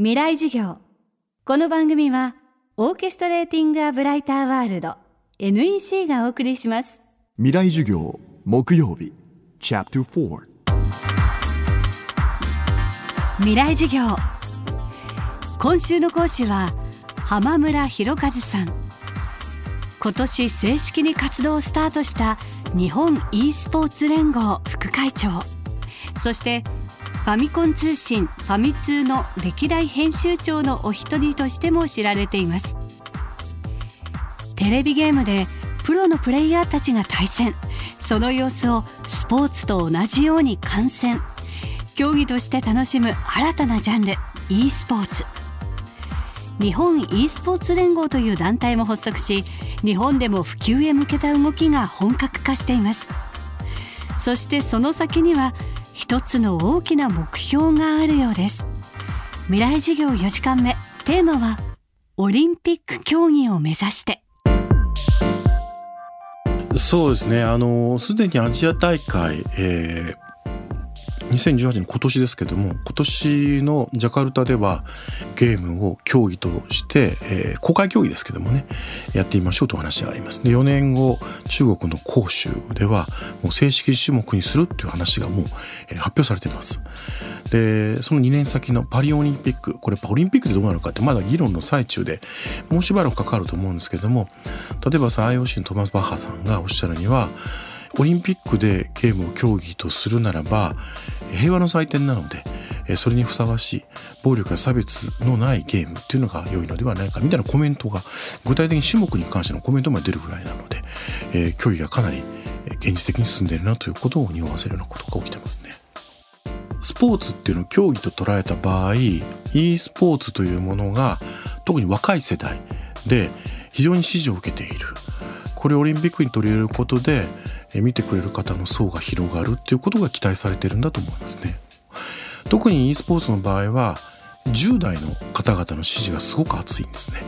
未来授業。この番組はオーケストレーティング・ア・ブライター・ワールド NEC がお送りします。未来授業木曜日チャプター未来授業。今週の講師は浜村博和さん。今年正式に活動をスタートした日本 e スポーツ連合副会長。そしてファミコン通信ファミ通の歴代編集長のお一人としても知られています。テレビゲームでプロのプレイヤーたちが対戦。その様子をスポーツと同じように観戦。競技として楽しむ新たなジャンル e スポーツ。日本 e スポーツ連合という団体も発足し日本でも普及へ向けた動きが本格化しています。そしてその先には一つの大きな目標があるようです。未来事業4時間目。テーマはオリンピック競技を目指して。そうですね。あのすでにアジア大会、えー2018年今年ですけども今年のジャカルタではゲームを競技として、えー、公開競技ですけどもねやってみましょうという話があります。で4年後中国の杭州ではもう正式種目にするっていう話がもう、えー、発表されています。でその2年先のパリオリンピックこれパリオリンピックでどうなるかってまだ議論の最中でもうしばらくかかると思うんですけども例えばさ IOC のトマス・バッハさんがおっしゃるにはオリンピックでゲームを競技とするならば平和の祭典なのでそれにふさわしい暴力や差別のないゲームっていうのが良いのではないかみたいなコメントが具体的に種目に関してのコメントまで出るぐらいなので、えー、競技がかなり現実的に進んでいるなということを匂わせるようなことが起きてますね。スポーツっていうのを競技と捉えた場合 e スポーツというものが特に若い世代で非常に支持を受けているこれをオリンピックに取り入れることで見てくれる方の層が広がるっていうことが期待されてるんだと思いますね。特に e スポーツの場合は10代の方々の支持がすごく熱いんですね。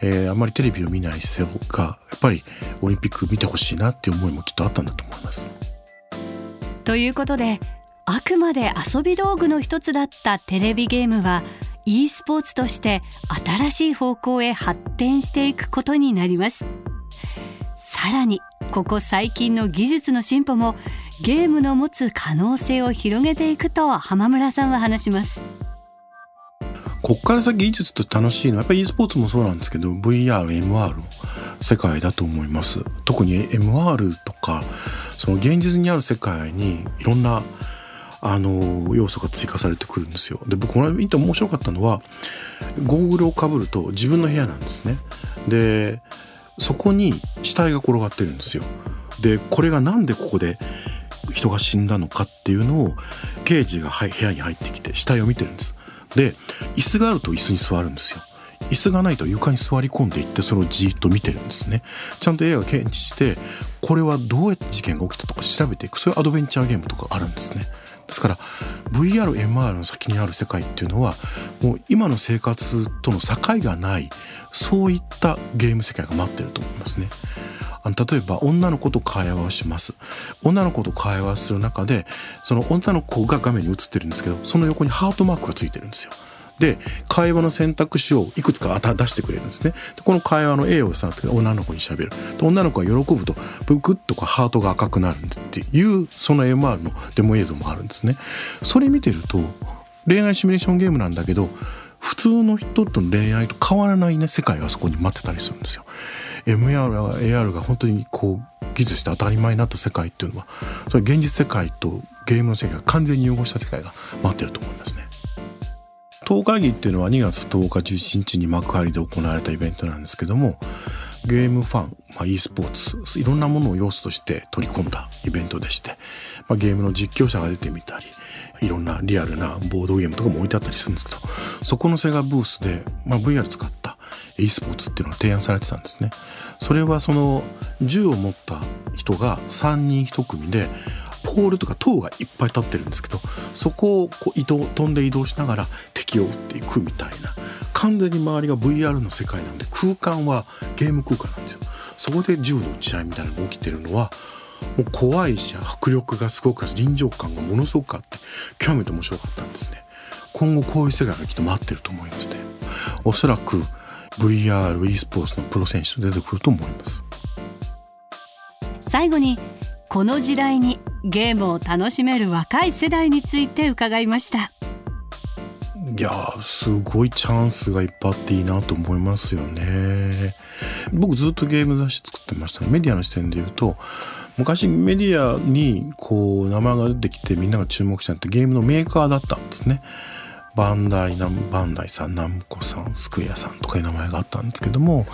えー、あんまりテレビを見ない人がやっぱりオリンピック見てほしいなっていう思いもきっとあったんだと思います。ということであくまで遊び道具の一つだったテレビゲームは e スポーツとして新しい方向へ発展していくことになります。さらにここ最近の技術の進歩もゲームの持つ可能性を広げていくと浜村さんは話します。こっから先技術と楽しいのはやっぱり e スポーツもそうなんですけど VR、MR 世界だと思います。特に MR とかその現実にある世界にいろんなあの要素が追加されてくるんですよ。で僕この間見て面白かったのはゴーグルをかぶると自分の部屋なんですね。でそこに死体が転がってるんですよ。でこれがなんでここで人が死んだのかっていうのを刑事が部屋に入ってきて死体を見てるんです。で椅子があると椅子に座るんですよ。椅子がないと床に座り込んでいってそれをじーっと見てるんですねちゃんと AI が検知してこれはどうやって事件が起きたとか調べていくそういうアドベンチャーゲームとかあるんですねですから VRMR の先にある世界っていうのはもう今の生活との境がないそういったゲーム世界が待ってると思いますね。あの例えば女の子と会話をします女の子と会話する中でその女の子が画面に映ってるんですけどその横にハートマークがついてるんですよ。で会話の選択肢をいくつか出してくれるんですね。でこの会話の A をさ女の子にしゃべる女の子が喜ぶとブクッとかハートが赤くなるっていうその MR の。デモ映像もあるんですね。それ見てると恋愛シミュレーションゲームなんだけど普通の人との恋愛と変わらないね世界がそこに待ってたりするんですよ。MR や AR が本当にこう技術して当たり前になった世界っていうのはそれ現実世界とゲームの世界が完全に融合した世界が待ってると思いますね。10日儀っていうのは2月10日11日に幕張で行われたイベントなんですけどもゲームファン、まあ、e スポーツいろんなものを要素として取り込んだイベントでして、まあ、ゲームの実況者が出てみたりいろんなリアルなボードゲームとかも置いてあったりするんですけどそこのセガブースで、まあ、VR 使った e スポーツっていうのが提案されてたんですね。それはその銃を持った人が3人1組でポールとか塔がいっぱい立ってるんですけどそこをこう移動飛んで移動しながら敵を撃っていくみたいな完全に周りが VR の世界なんで空間はゲーム空間なんですよ。そこで銃の撃ち合いみたいなのが起きてるのはもう怖いし迫力がすごく臨場感がものすごくあって極めて面白かったんですね。今後こういう世界がきっと待ってると思いますね。おそらく VR、e スポーツのプロ選手と出てくると思います。最後にこの時代にゲームを楽しめる若い世代について伺いました。いやすごいチャンスがいっぱいあっていいなと思いますよね。僕ずっとゲーム雑誌作ってました。メディアの視点で言うと昔メディアにこう名前が出てきてみんなが注目したのってゲームのメーカーだったんですね。バンダイナムバンダイさんナムコさんスクエアさんとかいう名前があったんですけども、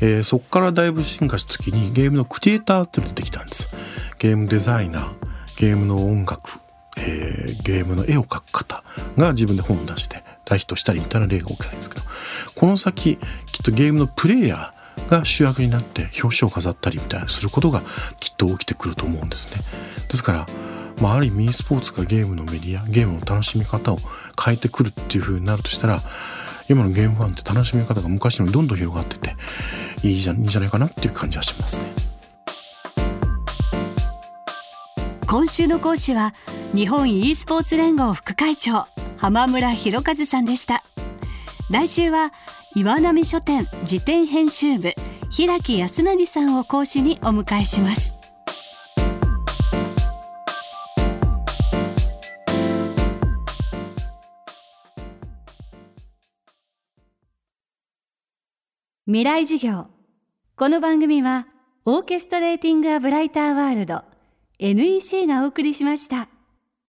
えー、そこからだいぶ進化した時にゲームのクリエイターっていうのが出てきたんです。ゲームデザイナー。ゲームの音楽、えー、ゲームの絵を描く方が自分で本を出して大ヒットしたりみたいな例が起きたんですけどこの先きっとゲームのプレイヤーが主役になって表紙を飾ったりみたいなすることがきっと起きてくると思うんですね。ですからまあ、ある意味 e スポーツがゲームのメディアゲームの楽しみ方を変えてくるっていう風になるとしたら今のゲームファンって楽しみ方が昔のどんどん広がってていいじゃいいんじゃないかなっていう感じはしますね。今週の講師は日本 e スポーツ連合副会長浜村博和さんでした。来週は岩波書店辞典編集部平木康成さんを講師にお迎えします。未来授業。この番組はオーケストレーティング・ア・ブライター・ワールド NEC がお送りしました。